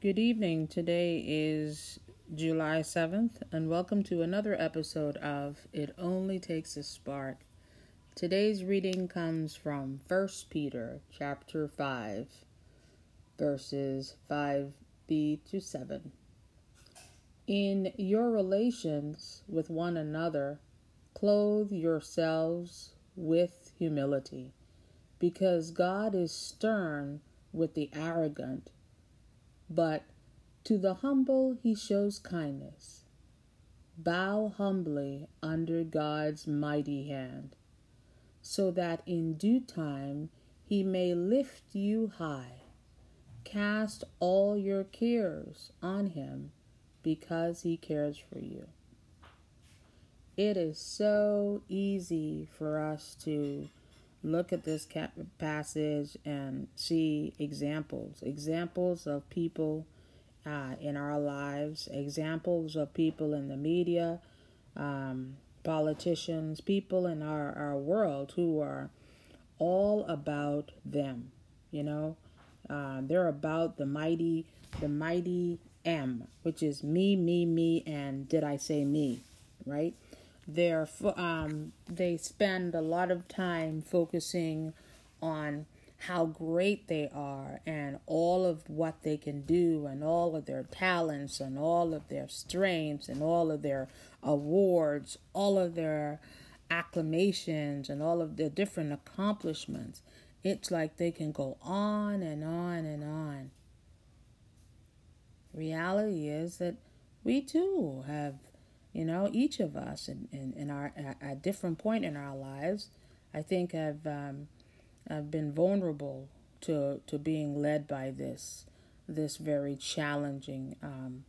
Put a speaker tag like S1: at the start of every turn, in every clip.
S1: Good evening. Today is July 7th, and welcome to another episode of It Only Takes a Spark. Today's reading comes from 1 Peter chapter 5, verses 5b to 7. In your relations with one another, clothe yourselves with humility, because God is stern with the arrogant but to the humble he shows kindness. Bow humbly under God's mighty hand, so that in due time he may lift you high. Cast all your cares on him because he cares for you. It is so easy for us to look at this passage and see examples examples of people uh, in our lives, examples of people in the media, um, politicians, people in our, our world who are all about them. You know, uh, they're about the mighty, the mighty M, which is me, me, me, and did I say me, right? They're um, they spend a lot of time focusing on how great they are and all of what they can do and all of their talents and all of their strengths and all of their awards, all of their acclamations and all of their different accomplishments. It's like they can go on and on and on. Reality is that we too have you know, each of us in, in, in our at a different point in our lives, I think have um, have been vulnerable to to being led by this this very challenging um,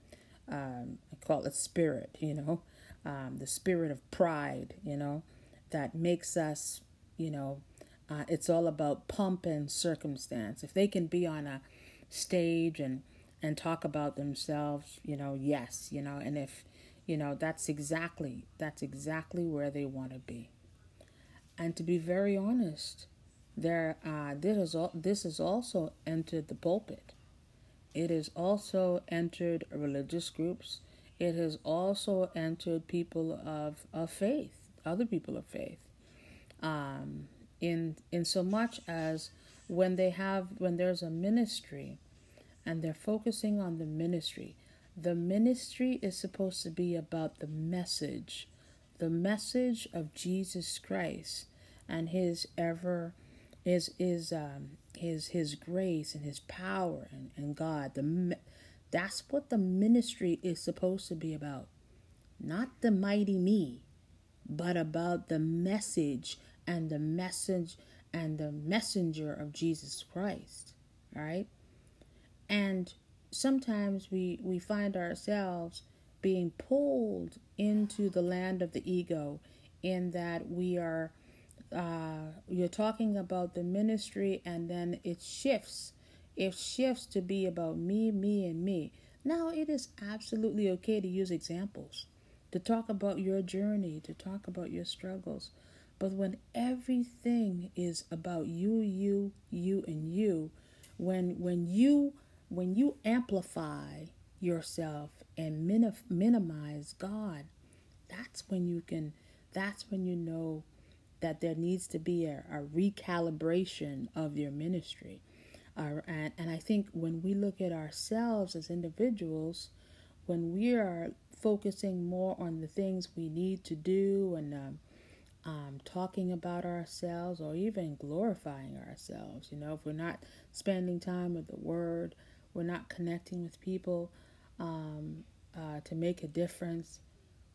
S1: um, I call it spirit, you know, um, the spirit of pride, you know, that makes us, you know, uh, it's all about pump and circumstance. If they can be on a stage and and talk about themselves, you know, yes, you know, and if you know, that's exactly that's exactly where they want to be. And to be very honest, there uh, this is all, this has also entered the pulpit. It has also entered religious groups. It has also entered people of, of faith, other people of faith. Um, in in so much as when they have when there's a ministry and they're focusing on the ministry the ministry is supposed to be about the message, the message of Jesus Christ and his ever is is um his his grace and his power and, and God. The that's what the ministry is supposed to be about. Not the mighty me, but about the message and the message and the messenger of Jesus Christ. All right? And sometimes we, we find ourselves being pulled into the land of the ego in that we are uh, you're talking about the ministry and then it shifts. It shifts to be about me me and me. Now it is absolutely okay to use examples to talk about your journey to talk about your struggles. But when everything is about you you you and you when when you when you amplify yourself and minimize God, that's when you can, that's when you know that there needs to be a, a recalibration of your ministry. Uh, and, and I think when we look at ourselves as individuals, when we are focusing more on the things we need to do and um, um, talking about ourselves or even glorifying ourselves, you know, if we're not spending time with the Word, we're not connecting with people um, uh, to make a difference,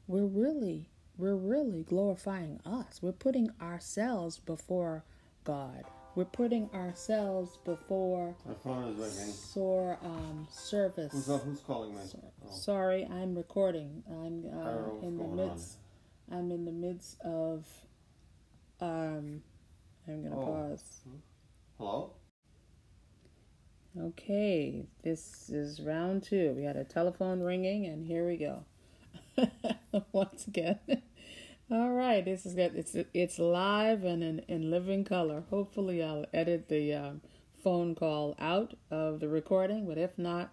S1: we're really we're really glorifying us. We're putting ourselves before God. We're putting ourselves before
S2: My phone is ringing.
S1: Um, service.
S2: Who's, uh, who's calling me?
S1: So, oh. Sorry, I'm recording. I'm uh, in the midst. On? I'm in the midst of. Um, I'm gonna oh. pause.
S2: Hello.
S1: Okay, this is round two. We had a telephone ringing, and here we go. Once again. All right, this is good. It's it's live and in, in living color. Hopefully, I'll edit the um, phone call out of the recording, but if not,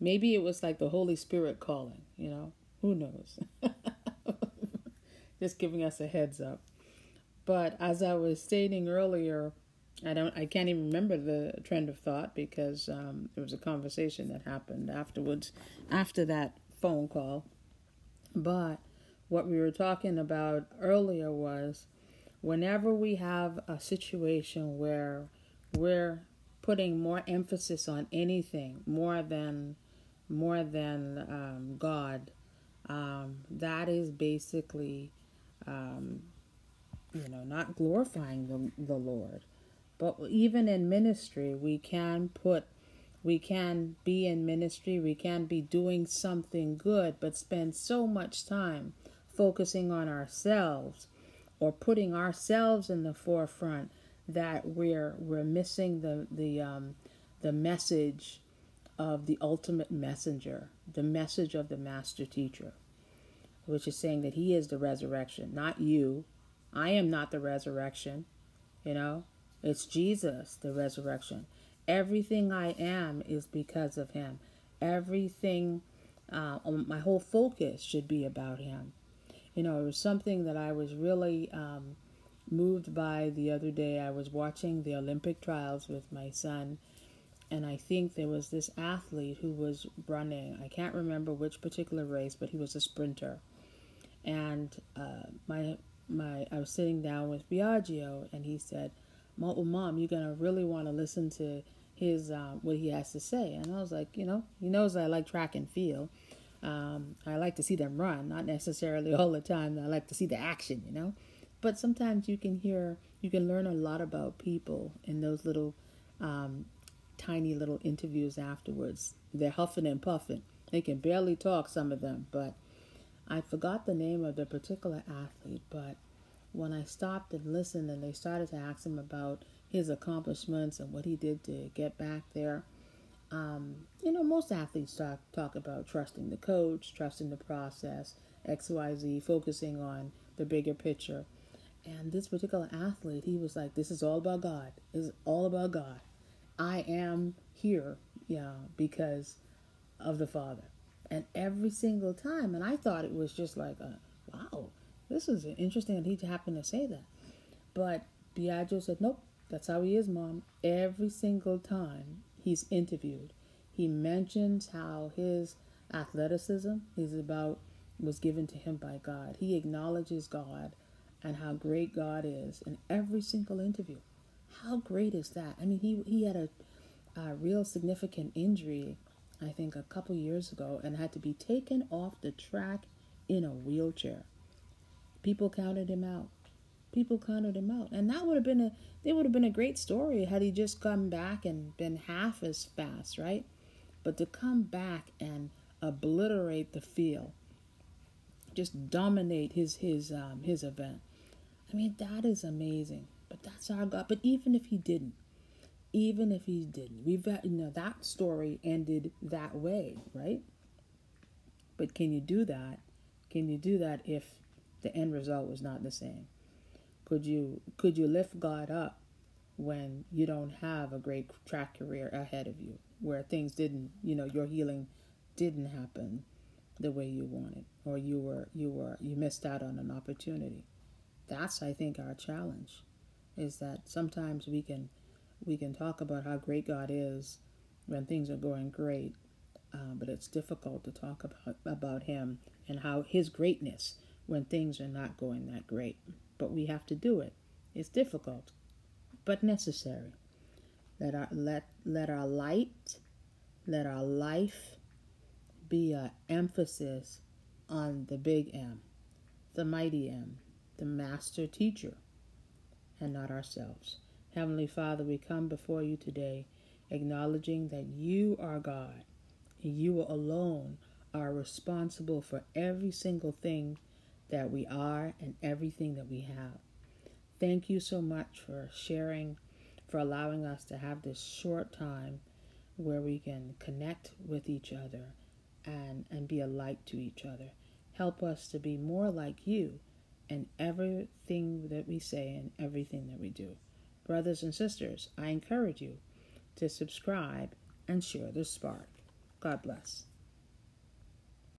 S1: Maybe it was like the Holy Spirit calling, you know? Who knows? Just giving us a heads up. But as I was stating earlier, I don't I can't even remember the trend of thought because um, there was a conversation that happened afterwards after that phone call. But what we were talking about earlier was whenever we have a situation where we're putting more emphasis on anything more than more than um, God, um, that is basically, um, you know, not glorifying the, the Lord. But even in ministry, we can put, we can be in ministry, we can be doing something good, but spend so much time focusing on ourselves or putting ourselves in the forefront that we're we're missing the the um, the message of the ultimate messenger, the message of the master teacher, which is saying that he is the resurrection, not you. I am not the resurrection, you know. It's Jesus, the resurrection. Everything I am is because of him. Everything, uh, my whole focus should be about him. You know, it was something that I was really um, moved by the other day. I was watching the Olympic trials with my son and I think there was this athlete who was running. I can't remember which particular race, but he was a sprinter. And uh, my my I was sitting down with Biagio, and he said, "Well, mom, you're gonna really want to listen to his um, what he has to say." And I was like, you know, he knows I like track and field. Um, I like to see them run, not necessarily all the time. I like to see the action, you know. But sometimes you can hear, you can learn a lot about people in those little um, tiny little interviews afterwards. They're huffing and puffing. They can barely talk, some of them, but I forgot the name of the particular athlete. But when I stopped and listened and they started to ask him about his accomplishments and what he did to get back there, um, you know, most athletes talk, talk about trusting the coach, trusting the process, XYZ, focusing on the bigger picture. And this particular athlete, he was like, This is all about God. Is all about God. I am here, yeah, because of the Father. And every single time, and I thought it was just like, a, wow, this is interesting that he happened to say that. But Biagio said, nope, that's how he is, Mom. Every single time he's interviewed, he mentions how his athleticism is about was given to him by God. He acknowledges God and how great God is in every single interview. How great is that? I mean, he he had a, a real significant injury, I think, a couple years ago, and had to be taken off the track in a wheelchair. People counted him out. People counted him out, and that would have been a it would have been a great story had he just come back and been half as fast, right? But to come back and obliterate the field, just dominate his his um, his event. I mean, that is amazing. But that's our God. But even if he didn't, even if he didn't, we've got, you know, that story ended that way, right? But can you do that? Can you do that if the end result was not the same? Could you could you lift God up when you don't have a great track career ahead of you, where things didn't, you know, your healing didn't happen the way you wanted, or you were you were you missed out on an opportunity? That's I think our challenge is that sometimes we can we can talk about how great God is when things are going great, uh, but it's difficult to talk about about Him and how His greatness when things are not going that great. But we have to do it. It's difficult, but necessary. Let our let let our light, let our life be an emphasis on the big M, the mighty M, the master teacher and not ourselves. Heavenly Father, we come before you today acknowledging that you are God you alone are responsible for every single thing that we are and everything that we have. Thank you so much for sharing, for allowing us to have this short time where we can connect with each other and, and be a light to each other. Help us to be more like you in everything that we say and everything that we do. Brothers and sisters, I encourage you to subscribe and share the spark. God bless.